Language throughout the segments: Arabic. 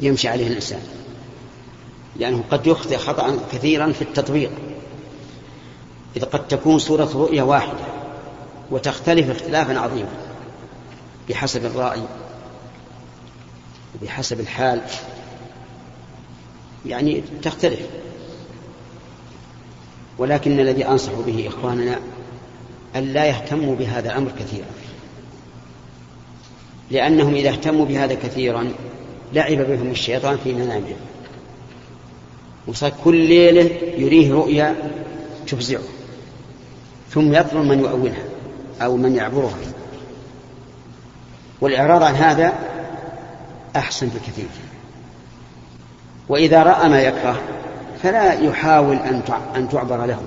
يمشي عليه الإنسان. لأنه قد يخطئ خطأ كثيرا في التطبيق. إذ قد تكون صورة رؤية واحدة وتختلف اختلافا عظيما بحسب الرأي وبحسب الحال. يعني تختلف. ولكن الذي أنصح به إخواننا أن لا يهتموا بهذا الأمر كثيرا. لأنهم إذا اهتموا بهذا كثيرا لعب بهم الشيطان في منامهم. وصار كل ليلة يريه رؤيا تفزعه. ثم يطلب من يؤولها أو من يعبرها. والإعراض عن هذا أحسن بكثير. وإذا رأى ما يكره فلا يحاول أن تعبر له.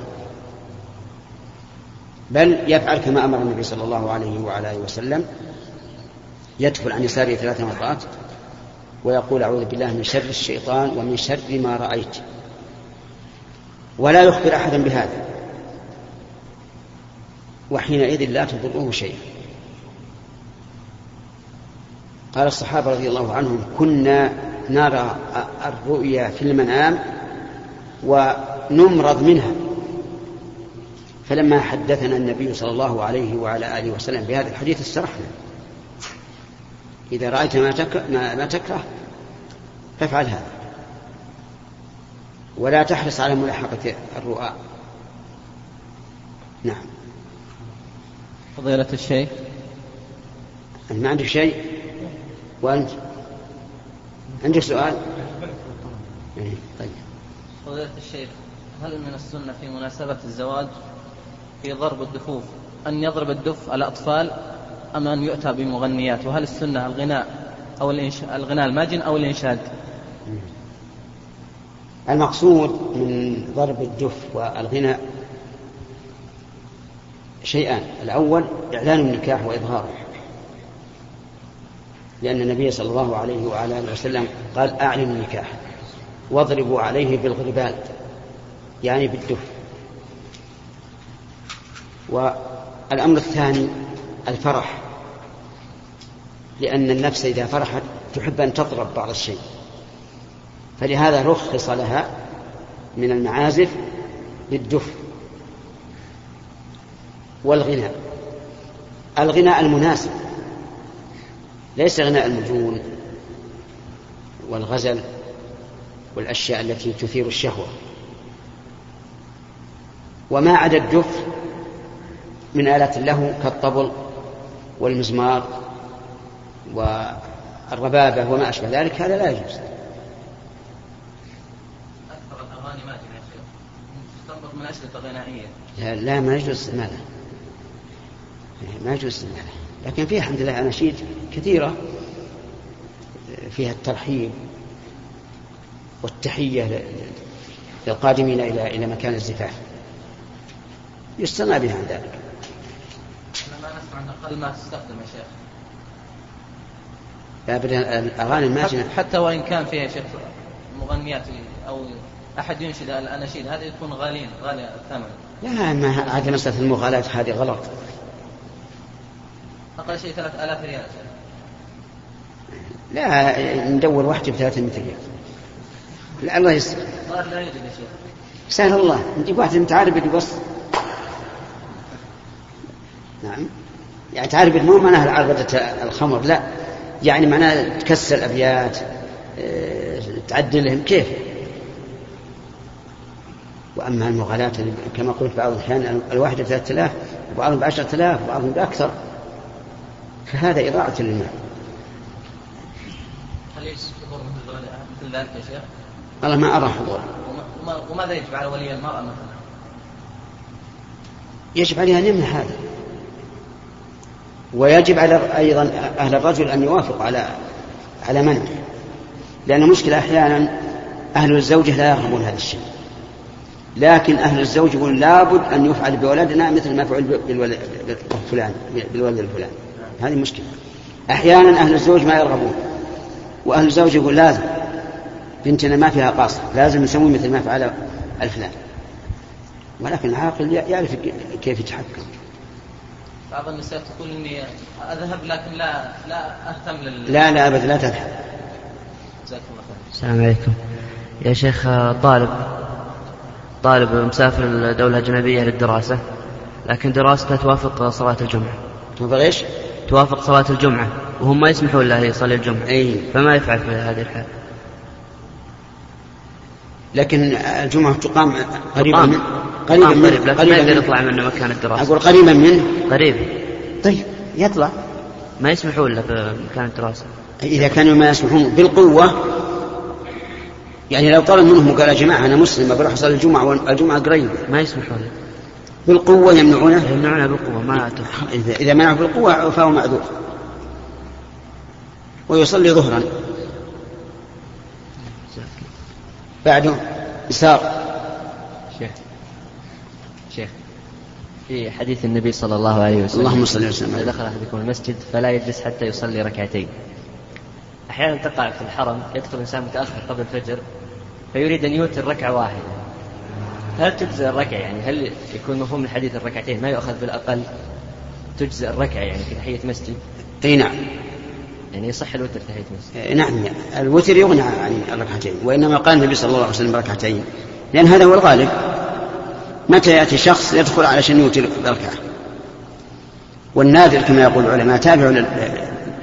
بل يفعل كما أمر النبي صلى الله عليه وعلى آله وسلم. يدخل عن يساره ثلاث مرات. ويقول أعوذ بالله من شر الشيطان ومن شر ما رأيت. ولا يخبر أحدا بهذا. وحينئذ لا تضره شيئا قال الصحابة رضي الله عنهم كنا نرى الرؤيا في المنام ونمرض منها. فلما حدثنا النبي صلى الله عليه وعلى آله وسلم بهذا الحديث استرحنا. إذا رأيت ما تكره, ما تكره فافعل هذا. ولا تحرص على ملاحقة الرؤى. نعم. فضيلة الشيخ. أنت ما عندك شيء؟ وأنت؟ عندك سؤال؟ إيه، طيب. فضيلة الشيخ هل من السنة في مناسبة الزواج في ضرب الدفوف أن يضرب الدف الأطفال أم أن يؤتى بمغنيات؟ وهل السنة الغناء أو الغناء الماجن أو الإنشاد؟ المقصود من ضرب الدف والغناء شيئان. الأول إعلان النكاح وإظهاره. لأن النبي صلى الله عليه وعلى آله وسلم قال أعلنوا النكاح. واضربوا عليه بالغربال يعني بالدف. والأمر الثاني الفرح. لأن النفس إذا فرحت تحب أن تضرب بعض الشيء. فلهذا رخص لها من المعازف بالدف والغناء. الغناء المناسب. ليس غناء المجون والغزل والأشياء التي تثير الشهوة. وما عدا الدف من آلات له كالطبل والمزمار والربابة وما أشبه ذلك هذا لا يجوز. أكثر الأغاني ما تستنبط من غنائية لا, لا ما يجوز استعمالها ما يجوز استعمالها لكن فيها الحمد لله أناشيد كثيرة فيها الترحيب والتحية للقادمين إلى إلى مكان الزفاف. يستغنى بها عن ذلك. أقل ما تستخدم يا شيخ. أبدا الأغاني الماجنه حتى وإن كان فيها شيخ مغنيات أو أحد ينشد الأناشيد هذا يكون غالين غالي الثمن. لا ما هذه مسألة المغالاه هذه غلط. أقل شيء 3000 ريال لا ندور واحدة ب 300 ريال. لا الله يسر لا يوجد يا شيخ. سهل الله. نجيب واحد متعارف بس نعم. يعني تعرف مو معناها عربدة الخمر لا. يعني معناها تكسر الأبيات آه، تعدلهم كيف؟ وأما المغالاة كما قلت بعض الأحيان الواحدة بثلاثة آلاف وبعضهم بعشرة آلاف وبعضهم بأكثر. فهذا إضاعة للمال. هل حضور مثل ذلك يا شيخ؟ والله ما أرى حضور. وماذا يجب على ولي المرأة مثلا؟ يجب عليها أن يمنع هذا. ويجب على أيضا أهل الرجل أن يوافقوا على على منعه لأن المشكلة أحيانا أهل الزوجة لا يرغبون هذا الشيء. لكن أهل الزوج يقول لابد أن يفعل بولدنا مثل ما فعل بالولد بالولد الفلاني. هذه مشكلة. أحيانا أهل الزوج ما يرغبون. وأهل الزوج يقول لازم. بنتنا ما فيها قاصر. لازم نسوي مثل ما فعل الفلان ولكن العاقل يعرف كيف يتحكم. بعض النساء تقول إني أذهب لكن لا لا أهتم لل. لا لا ابدا لا تذهب. جزاك الله السلام عليكم. يا شيخ طالب طالب مسافر دولة أجنبية للدراسة لكن دراسته توافق صلاة الجمعة. توافق إيش؟ توافق صلاة الجمعة وهم ما يسمحون له يصلي الجمعة. إي. فما يفعل في هذه الحال. لكن الجمعة تقام قريبا تقام. من قريبا قريب من لكن ما قريبا يقدر من يطلع من مكان الدراسة. أقول قريبا منه. قريب. طيب يطلع. ما يسمحون له في مكان الدراسة. إذا كانوا ما يسمحون بالقوة يعني لو طلب منهم وقال يا جماعة أنا مسلم بروح أصلي الجمعة والجمعة قريبة ما يسمحون له. بالقوة يمنعونه؟ يمنعونه بالقوة ما إذا إذا منعه بالقوة فهو معذور ويصلي ظهرا. بعده يسار شيخ شيخ في حديث النبي صلى الله عليه وسلم. اللهم صل وسلم إذا. دخل أحدكم المسجد فلا يجلس حتى يصلي ركعتين. أحيانا تقع في الحرم يدخل الإنسان متأخر قبل الفجر فيريد أن يوتر ركعة واحدة. هل تجزئ الركعة يعني؟ هل يكون مفهوم الحديث الركعتين ما يؤخذ بالأقل؟ تجزئ الركعة يعني في تحية مسجد؟ إي نعم. يعني يصح الوتر تحية مسجد؟ نعم. الوتر يغنى عن الركعتين وإنما قال النبي صلى الله عليه وسلم ركعتين لأن هذا هو الغالب. متى يأتي شخص يدخل علشان يوتر بركعه والنادر كما يقول العلماء تابع لل-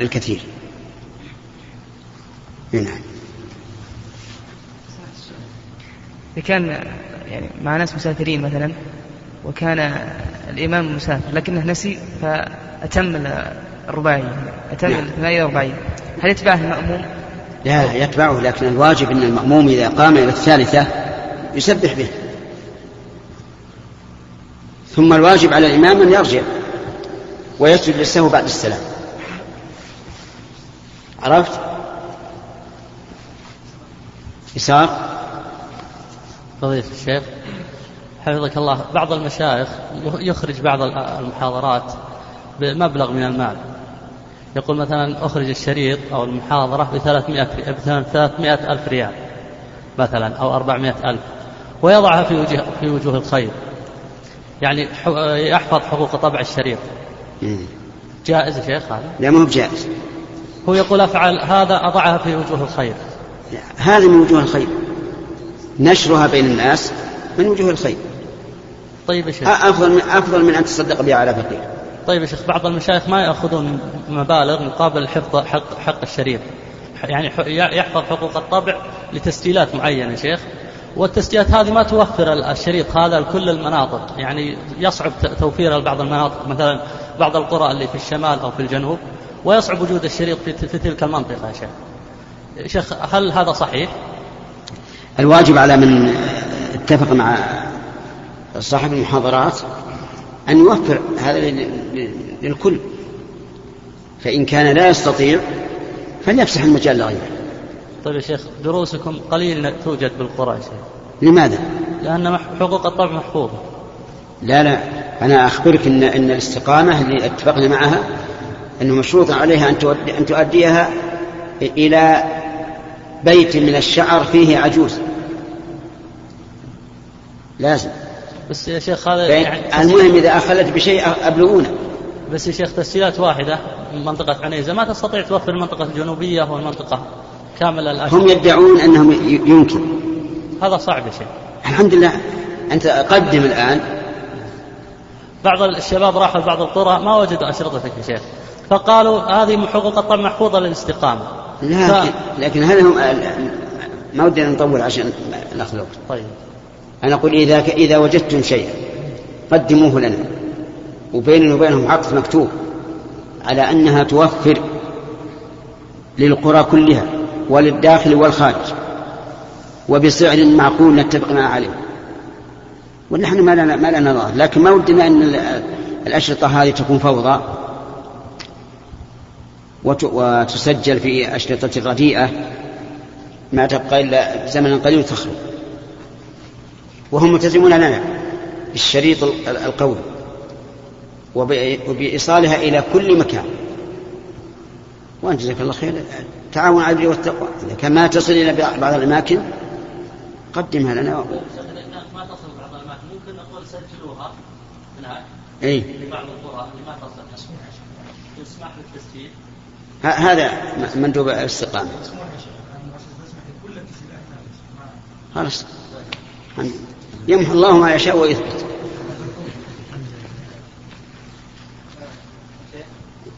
للكثير. إي نعم. إذا كان يعني مع ناس مسافرين مثلا وكان الإمام مسافر لكنه نسي فأتم الرباعي أتم نعم. الثنائي الرباعي. هل يتبعه المأموم؟ لا يتبعه لكن الواجب إن المأموم إذا قام إلى الثالثة يسبح به. ثم الواجب على الإمام أن يرجع ويسجد للسهو بعد السلام. عرفت؟ يسار؟ فضيلة الشيخ حفظك الله بعض المشايخ يخرج بعض المحاضرات بمبلغ من المال. يقول مثلا أخرج الشريط أو المحاضرة ب 300 ب 300 ألف ريال مثلا أو 400 ألف ويضعها في وجه في وجوه الخير. يعني يحفظ حقوق طبع الشريط. جائز شيخ هذا؟ لا ما هو بجائز. هو يقول أفعل هذا أضعها في وجوه الخير. هذا من وجوه الخير. نشرها بين الناس من وجوه الخير. طيب يا شيخ. أفضل من أفضل من أن تصدق بها على فقير. طيب يا شيخ بعض المشايخ ما يأخذون مبالغ مقابل حفظ حق حق الشريط. يعني يحفظ حقوق الطبع لتسجيلات معينة شيخ. والتسجيلات هذه ما توفر ال- الشريط هذا لكل المناطق. يعني يصعب ت- توفيره لبعض المناطق مثلا بعض القرى اللي في الشمال أو في الجنوب ويصعب وجود الشريط في, تلك المنطقة يا شيخ. شيخ هل هذا صحيح؟ الواجب على من اتفق مع صاحب المحاضرات أن يوفر هذا لل- لل- للكل. فإن كان لا يستطيع فليفسح المجال لغيره. طيب يا شيخ دروسكم قليل توجد بالقرى يا شيخ لماذا؟ لأن مح- حقوق الطبع محفوظة. لا لا. أنا أخبرك إن إن الاستقامة اللي اتفقنا معها أنه مشروط عليها أن تؤدي أن تؤديها إلى بيت من الشعر فيه عجوز. لازم. بس يا شيخ هذا يعني المهم إذا أخلت بشيء أبلغونا. بس يا شيخ تسجيلات واحدة من منطقة عنيزة. ما تستطيع توفر المنطقة الجنوبية والمنطقة كامل الأشهر هم يدعون أنهم يمكن. هذا صعب يا شيخ. الحمد لله. أنت قدم الآن. بعض الشباب راحوا لبعض القرى ما وجدوا أشرطتك يا شيخ. فقالوا هذه حقوق الطبع محفوظة للاستقامة. لكن, لكن هل هم ما ودنا نطول عشان ناخذ وقت طيب. أنا أقول إذا إذا وجدتم شيئا قدموه لنا. وبيننا وبينهم عقد مكتوب على أنها توفر للقرى كلها. وللداخل والخارج. وبسعر معقول نتفق معه عليه ونحن ما لنا ما لنا ضرر. لكن ما ودنا أن ال- الأشرطة هذه تكون فوضى. وت- وتسجل في أشرطة رديئة ما تبقى إلا زمنا قليل تخرج. وهم ملتزمون لنا. بالشريط ال- القوي. وب- وبإيصالها إلى كل مكان. وأنت جزاك الله خير. تعاون على البر والتقوى. إذا كان ما تصل إلى بعض الأماكن قدمها لنا ما تصل بعض الأماكن ممكن نقول سجلوها هناك أي. في بعض القرى اللي ما تصل. يسمح بالتسجيل هذا مندوب الاستقامة. خلاص. يمحو الله ما يشاء ويثبت.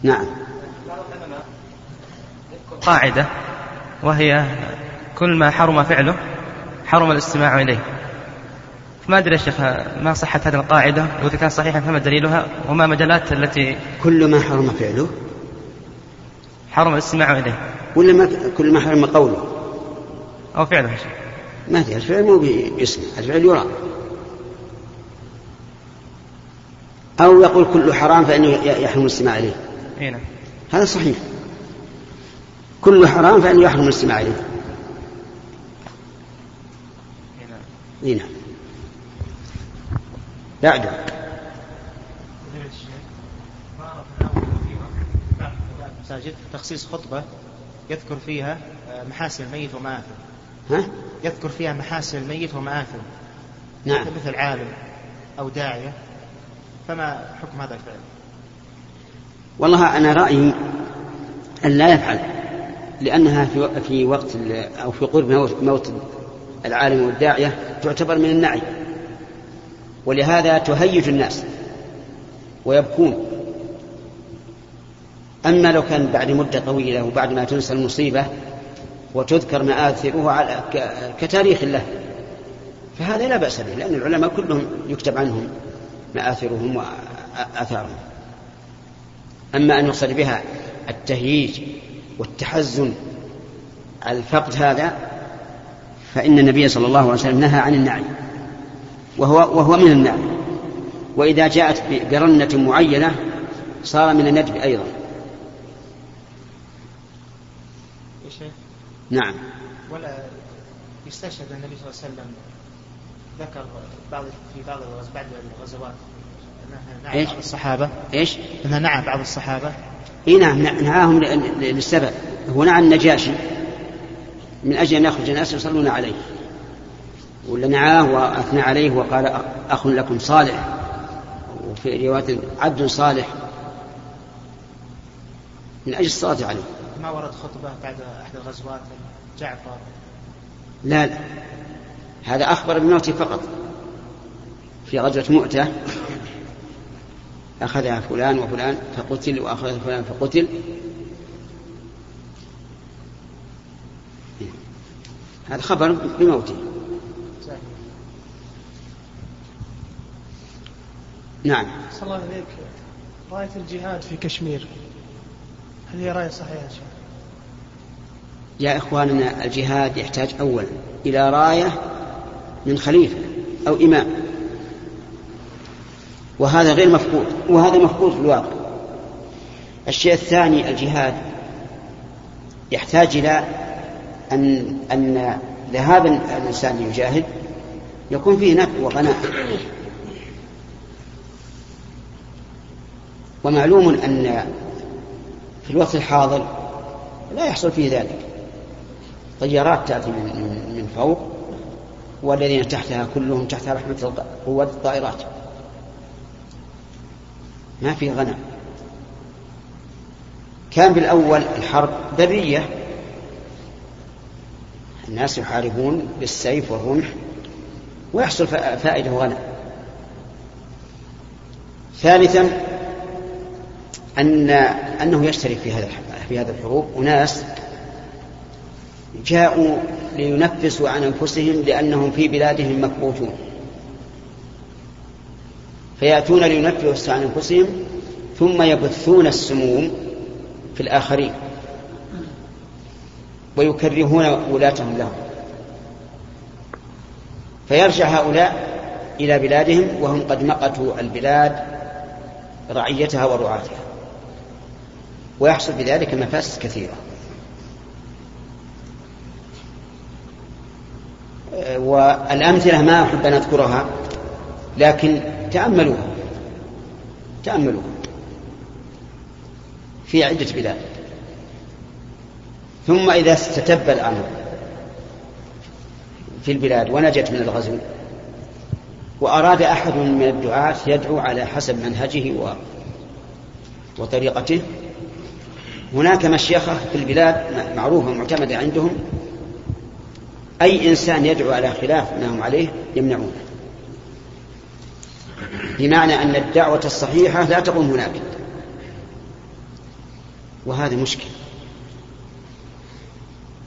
نعم. قاعدة وهي كل ما حرم فعله حرم الاستماع إليه. ما أدري يا شيخ ما صحة هذه القاعدة؟ وإذا كان صحيحا فما دليلها؟ وما مجالات التي كل ما حرم فعله؟ حرم الاستماع إليه. ولا ما كل ما حرم قوله؟ أو فعله يا شيخ. ما في الفعل مو بيسمع الفعل يرى. أو يقول كل حرام فإنه يحرم الاستماع إليه. إيه نعم. هذا صحيح. كل حرام فإنه يحرم الاستماع إليه. إيه نعم. نعم بعد مساجد تخصيص خطبة يذكر فيها آه، محاسن الميت ومآثم. ها؟ يذكر فيها محاسن الميت ومآثم. نعم. مثل عالم أو داعية. فما حكم هذا الفعل؟ والله أنا رأيي أن لا يفعل. لأنها في في وقت أو في قرب موت- العالم والداعية تعتبر من النعي. ولهذا تهيج الناس ويبكون. أما لو كان بعد مدة طويلة وبعد ما تنسى المصيبة وتذكر مآثره على كتاريخ له فهذا لا بأس به لأن العلماء كلهم يكتب عنهم مآثرهم وآثارهم أما أن يقصد بها التهييج والتحزن على الفقد هذا فإن النبي صلى الله عليه وسلم نهى عن النعي وهو وهو من النعي وإذا جاءت برنة معينة صار من الندب أيضا. نعم. ولا يستشهد النبي صلى الله عليه وسلم ذكر بعض في بعض بعض الغزوات. نعى إيش؟ بعض الصحابة. إيش؟ إنها نعى بعض الصحابة. إي نعم نع- نعاهم للسبب. هو نعى النجاشي. من أجل أن يخرج الناس يصلون عليه. ولا نعاه وأثنى عليه وقال اخ لكم صالح. وفي رواية عبد صالح. من أجل الصلاة عليه. ما ورد خطبة بعد أحد الغزوات؟ جعفر. لا لا. هذا أخبر بموته فقط. في غزوة مؤتة. أخذها فلان وفلان فقتل واخذ فلان فقتل. هذا خبر بموته. نعم. صلى الله عليك راية الجهاد في كشمير. هل هي راية صحيحة يا شيخ؟ يا إخواننا الجهاد يحتاج أولا إلى راية من خليفة أو إمام. وهذا غير مفقود وهذا مفقود في الواقع. الشيء الثاني الجهاد. يحتاج إلى أن أن ذهاب الإنسان يجاهد يكون فيه نفع وغناء. ومعلوم أن في الوقت الحاضر لا يحصل فيه ذلك. طيارات تأتي من, من, فوق والذين تحتها كلهم تحت رحمة قوات الطائرات. ما في غنم. كان بالأول الحرب برية. الناس يحاربون بالسيف والرمح ويحصل فائدة وغنم ثالثا أن أنه يشترك في هذا في هذه الحروب أناس جاءوا لينفسوا عن أنفسهم لأنهم في بلادهم مكبوتون. فيأتون لينفسوا عن أنفسهم ثم يبثون السموم في الآخرين ويكرهون ولاتهم لهم. فيرجع هؤلاء إلى بلادهم وهم قد مقتوا البلاد رعيتها ورعاتها. ويحصل بذلك مفاسد كثيرة. والأمثلة ما أحب أن أذكرها. لكن تأملوها. تأملوها. في عدة بلاد. ثم إذا استتب الأمر في البلاد ونجت من الغزو وأراد أحد من الدعاة يدعو على حسب منهجه و... وطريقته هناك مشيخة في البلاد معروفة معتمدة عندهم أي إنسان يدعو على خلاف ما هم عليه يمنعونه. بمعنى أن الدعوة الصحيحة لا تقوم هناك. وهذا مشكل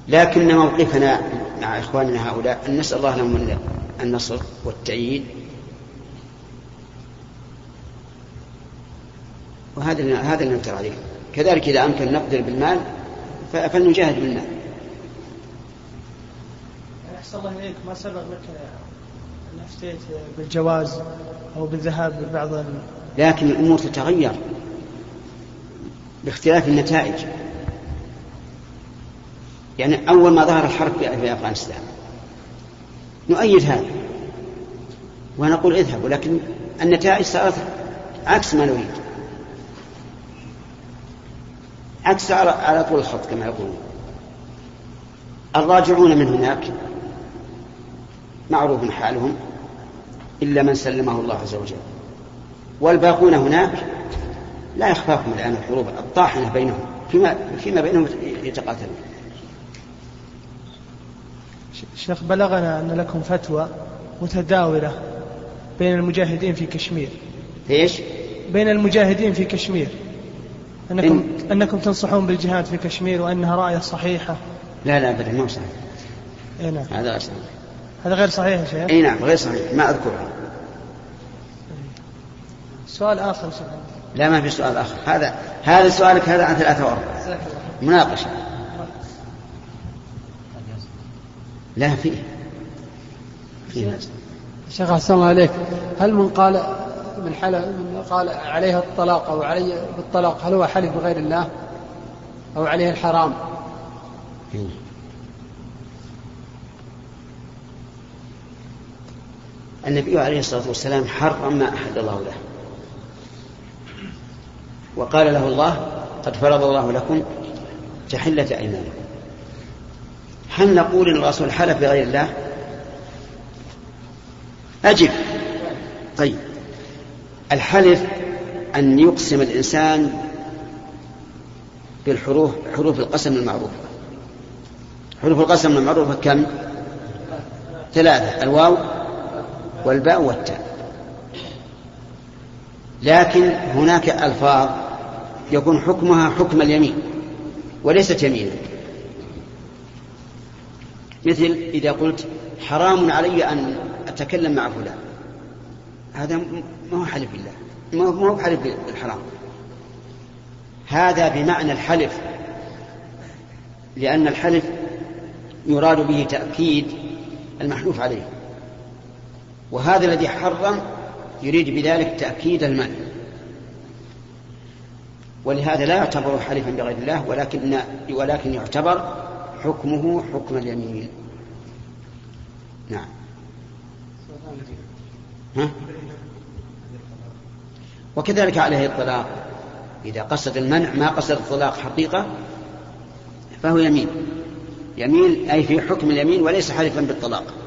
لكن موقفنا مع إخواننا هؤلاء أن نسأل الله لهم النصر والتأييد. وهذا هذا اللي نمتر عليه. كذلك إذا أمكن نقدر بالمال فلنجاهد بالمال أحسن الله إليك. ما سبق لك أن أفتيت بالجواز أو بالذهاب لبعض. لكن الأمور تتغير باختلاف النتائج. يعني أول ما ظهر الحرب في أفغانستان. نؤيد هذا. ونقول اذهبوا لكن النتائج صارت عكس ما نريد. عكس على طول الخط كما يقولون. الراجعون من هناك معروف حالهم إلا من سلمه الله عز وجل. والباقون هناك لا يخفاكم الآن الحروب الطاحنة بينهم فيما, فيما بينهم يتقاتلون. شيخ بلغنا أن لكم فتوى متداولة بين المجاهدين في كشمير. إيش؟ بين المجاهدين في كشمير. أنكم, إن... أنكم تنصحون بالجهاد في كشمير وأنها رأية صحيحة. لا لا أبدا مو صحيح. اي نعم هذا صحيح هذا غير صحيح يا شيخ؟ إي نعم غير صحيح ما أذكرها. سؤال آخر شيخ. لا ما في سؤال آخر. هذا هذا سؤالك هذا عن ثلاثة وأربعة. مناقشة. لا فيه فيه شيخ أحسن الله عليك. هل من قال من حلف من قال عليها الطلاق أو علي بالطلاق هل هو حلف بغير الله أو عليه الحرام؟ النبي عليه الصلاة والسلام حرم ما أحل الله له. وقال له الله قد فرض الله لكم تحلة أيمانكم. هل نقول إن الرسول حلف بغير الله؟ أجب. طيب. الحلف أن يقسم الإنسان بالحروف حروف القسم المعروفة. حروف القسم المعروفة كم؟ ثلاثة. الواو والباء والتاء. لكن هناك ألفاظ يكون حكمها حكم اليمين وليست يمينا. مثل إذا قلت حرام علي أن أتكلم مع فلان. هذا ما هو حلف بالله. ما هو حلف بالحرام. هذا بمعنى الحلف. لأن الحلف يراد به تأكيد المحلوف عليه. وهذا الذي حرم يريد بذلك تأكيد المنع ولهذا لا يعتبر حلفا بغير الله ولكن ولكن يعتبر حكمه حكم اليمين. نعم. ها؟ وكذلك عليه الطلاق. إذا قصد المنع ما قصد الطلاق حقيقة فهو يمين. يمين أي في حكم اليمين وليس حلفا بالطلاق.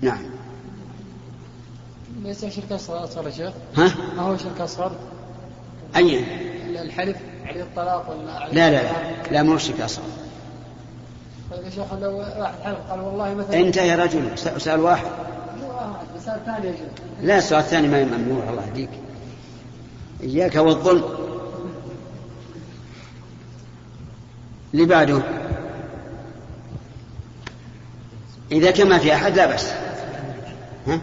نعم. ليس شرك أصغر يا شيخ؟ ها؟ ما هو شرك أصغر؟ أي؟ الحلف عليه الطلاق ولا لا لا لا. لا مو شرك أصغر. طيب يا شيخ لو واحد حلف قال والله مثلا انت يا رجل سؤال واحد. سؤال ثاني يا شيخ. لا السؤال الثاني ما ممنوع الله يهديك. إياك والظلم. اللي بعده. إذا كان ما في أحد لا بأس. ها؟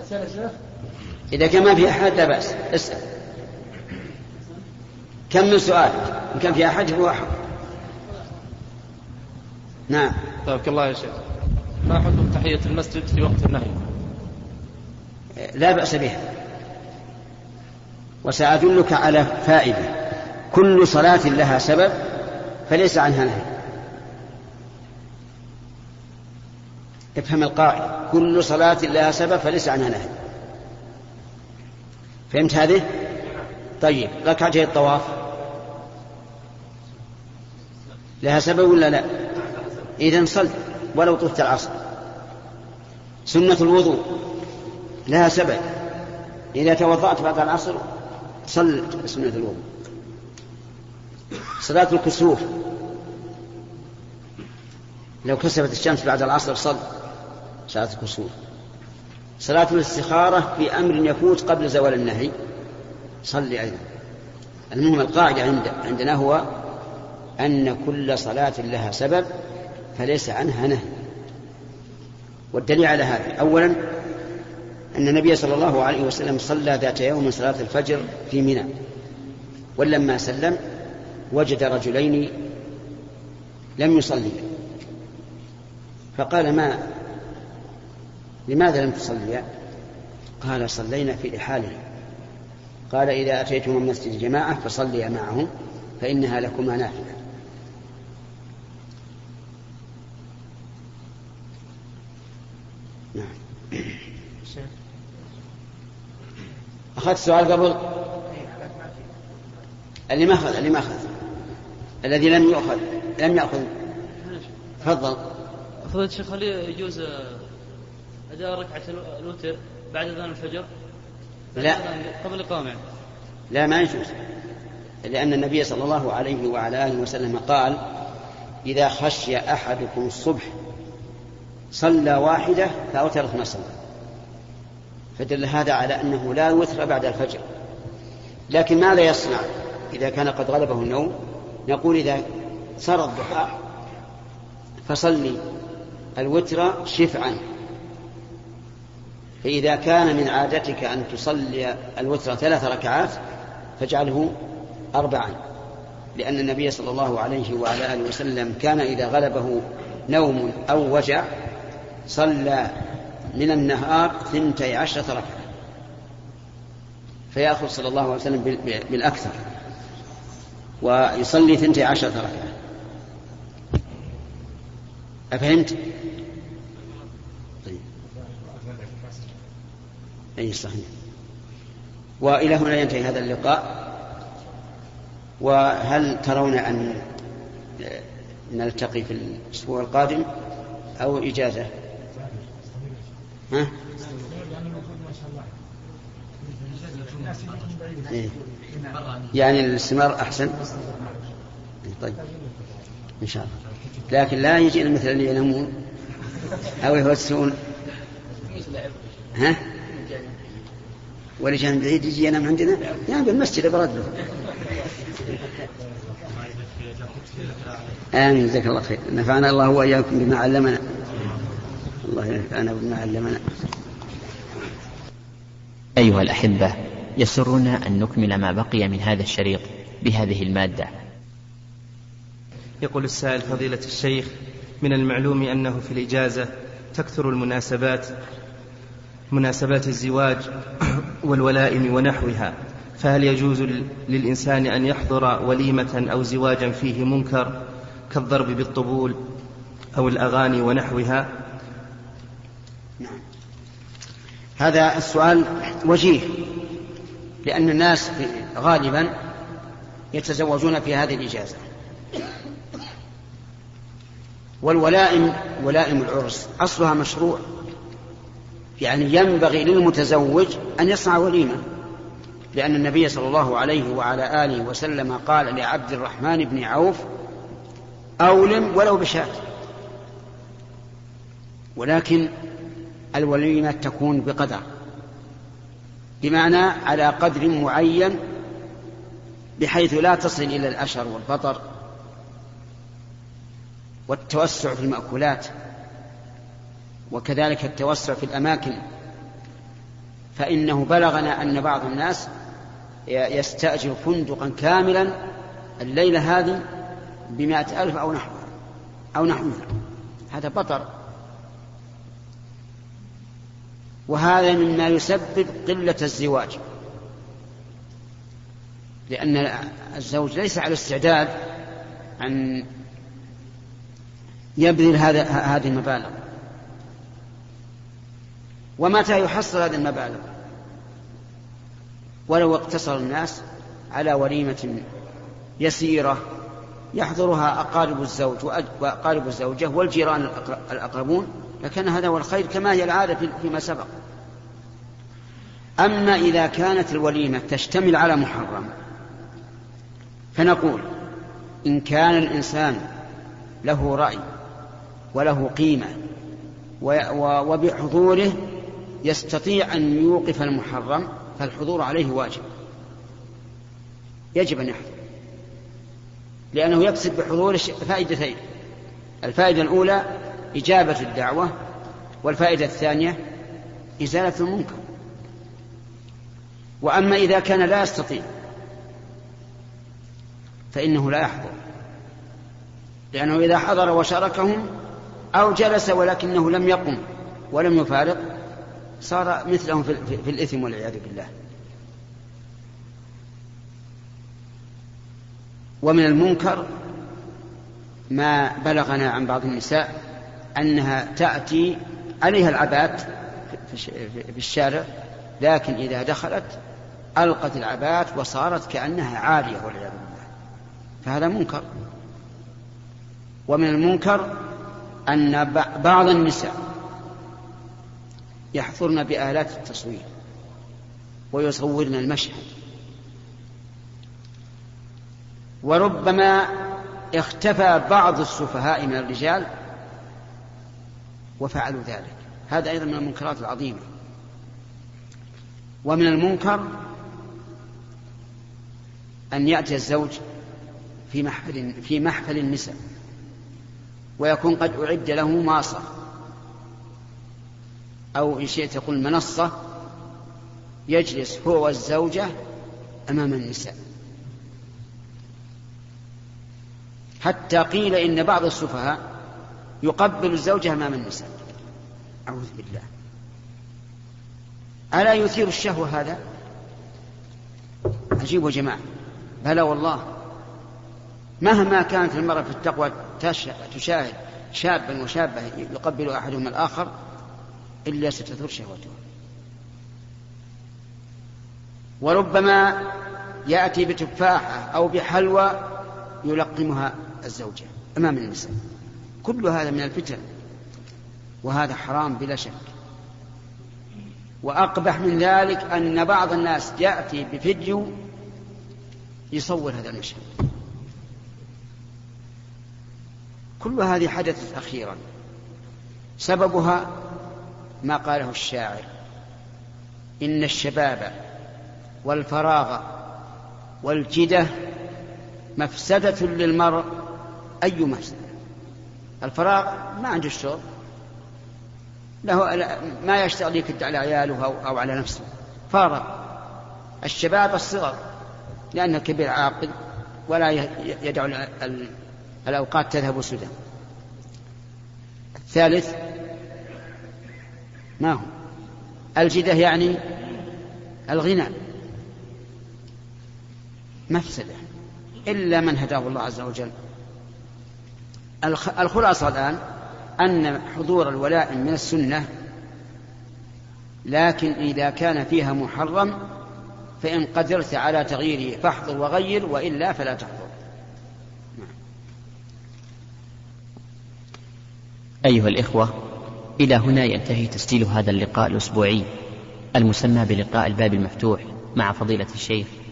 أسأل يا شيخ إذا كان ما في أحد لا بأس. اسأل. كم من سؤال؟ إن كان في أحد هو أحد. نعم. بارك الله يا شيخ. ما حكم تحية المسجد في وقت النهي؟ لا بأس بها وسأدلك على فائدة. كل صلاة لها سبب فليس عنها نهي. افهم القاعدة. كل صلاة لها سبب فليس عنها نهي. فهمت هذه؟ طيب ركعتي الطواف. لها سبب ولا لا؟ إذا صل ولو طفت العصر. سنة الوضوء لها سبب. إذا توضأت بعد العصر صل سنة الوضوء. صلاة الكسوف. لو كسفت الشمس بعد العصر صل صلاة الكسوف صلاة الاستخارة في أمر يفوت قبل زوال النهي. صلي أيضا. المهم القاعدة عند عندنا هو أن كل صلاة لها سبب فليس عنها نهي. والدليل على هذا أولا أن النبي صلى الله عليه وسلم صلى ذات يوم صلاة الفجر في منى. ولما سلم وجد رجلين لم يصليا. فقال ما لماذا لم تصليا قال صلينا في رحالنا قال إذا أتيتم من مسجد الجماعة فصليا معهم فإنها لكما نافلة. نعم. أخذت سؤال قبل؟ اللي ما أخذ اللي ما أخذ. الذي لم يؤخذ لم يأخذ. تفضل. فضيلة الشيخ هل يجوز أداء ركعة الوتر بعد أذان الفجر؟ لا. قبل الإقامة يعني. لا ما يجوز. لأن النبي صلى الله عليه وعلى آله وسلم قال إذا خشي أحدكم الصبح صلى واحدة فأوتر اثنا صلاة فدل هذا على أنه لا يوتر بعد الفجر. لكن ماذا يصنع إذا كان قد غلبه النوم؟ نقول إذا صار الضحى فصلي الوتر شفعا. فإذا كان من عادتك أن تصلي الوتر ثلاث ركعات فاجعله أربعا. لأن النبي صلى الله عليه وعلى آله وسلم كان إذا غلبه نوم أو وجع صلى من النهار ثنتي عشرة ركعة. فيأخذ صلى الله عليه وسلم بالأكثر. ويصلي ثنتي عشرة ركعة. أفهمت؟ أي صحيح. وإلى هنا ينتهي هذا اللقاء. وهل ترون أن نلتقي في الأسبوع القادم أو إجازة؟ ها؟ إيه. يعني الاستمرار أحسن؟ طيب. إن شاء الله. لكن لا يجينا مثل ينامون أو يوسعون ها؟ واللي كان بعيد يجي ينام عندنا ينام بالمسجد برد له آمين جزاك الله خير. نفعنا الله وإياكم بما علمنا. الله ينفعنا بما علمنا. أيها الأحبة يسرنا أن نكمل ما بقي من هذا الشريط بهذه المادة. يقول السائل فضيلة الشيخ من المعلوم أنه في الإجازة تكثر المناسبات مناسبات الزواج والولائم ونحوها فهل يجوز للإنسان أن يحضر وليمة أو زواجا فيه منكر كالضرب بالطبول أو الأغاني ونحوها؟ نعم. هذا السؤال وجيه لأن الناس غالبا يتزوجون في هذه الإجازة. والولائم ولائم العرس أصلها مشروع. يعني ينبغي للمتزوج أن يصنع وليمة. لأن النبي صلى الله عليه وعلى آله وسلم قال لعبد الرحمن بن عوف أولم ولو بشاة. ولكن الوليمة تكون بقدر. بمعنى على قدر معين بحيث لا تصل إلى الأشر والبطر والتوسع في المأكولات. وكذلك التوسع في الأماكن. فإنه بلغنا أن بعض الناس يستأجر فندقا كاملا الليلة هذه بمائة ألف أو نحو أو نحوها هذا بطر. وهذا مما يسبب قلة الزواج. لأن الزوج ليس على استعداد أن يبذل هذا هذه المبالغ. ومتى يحصل هذه المبالغ؟ ولو اقتصر الناس على وليمة يسيرة يحضرها أقارب الزوج وأقارب الزوجة والجيران الأقربون لكان هذا هو الخير كما هي العادة فيما سبق. أما إذا كانت الوليمة تشتمل على محرم فنقول إن كان الإنسان له رأي وله قيمة وبحضوره يستطيع أن يوقف المحرم فالحضور عليه واجب. يجب أن يحضر. لأنه يقصد بحضوره فائدتين. الفائدة الأولى إجابة الدعوة والفائدة الثانية إزالة المنكر. وأما إذا كان لا يستطيع فإنه لا يحضر. لأنه إذا حضر وشاركهم أو جلس ولكنه لم يقم ولم يفارق صار مثلهم في, في الإثم والعياذ بالله. ومن المنكر ما بلغنا عن بعض النساء أنها تأتي عليها العبات في الشارع لكن إذا دخلت ألقت العبات وصارت كأنها عارية والعياذ بالله. فهذا منكر. ومن المنكر أن بعض النساء يحضرن بآلات التصوير ويصورن المشهد. وربما اختفى بعض السفهاء من الرجال وفعلوا ذلك. هذا أيضا من المنكرات العظيمة. ومن المنكر أن يأتي الزوج في محفل في محفل النساء ويكون قد أعد له ماصة. أو إن شئت تقول منصة يجلس هو والزوجة أمام النساء. حتى قيل إن بعض السفهاء يقبل الزوجة أمام النساء. أعوذ بالله. ألا يثير الشهوة هذا؟ عجيب جماعة. بلى والله. مهما كانت المرأة في التقوى تشاهد شابا وشابة يقبل أحدهما الآخر إلا ستثور شهوته وربما يأتي بتفاحة أو بحلوى يلقمها الزوجة أمام النساء كل هذا من الفتن وهذا حرام بلا شك. وأقبح من ذلك أن بعض الناس يأتي بفيديو يصور هذا المشهد كل هذه حدثت أخيرا. سببها ما قاله الشاعر. إن الشباب والفراغ والجدة مفسدة للمرء أي مفسدة؟ الفراغ ما عنده الشغل له ما يشتغل يكد على عياله أو على نفسه. فارغ. الشباب الصغر لأنه كبير عاقل ولا يدع الأوقات تذهب سدى. الثالث ما هو؟ الجدة يعني الغنى. مفسدة. إلا من هداه الله عز وجل. الخلاصة الآن أن حضور الولاء من السنة لكن إذا كان فيها محرم فإن قدرت على تغييره فاحضر وغير وإلا فلا تحضر. أيها الإخوة إلى هنا ينتهي تسجيل هذا اللقاء الأسبوعي المسمى بلقاء الباب المفتوح مع فضيلة الشيخ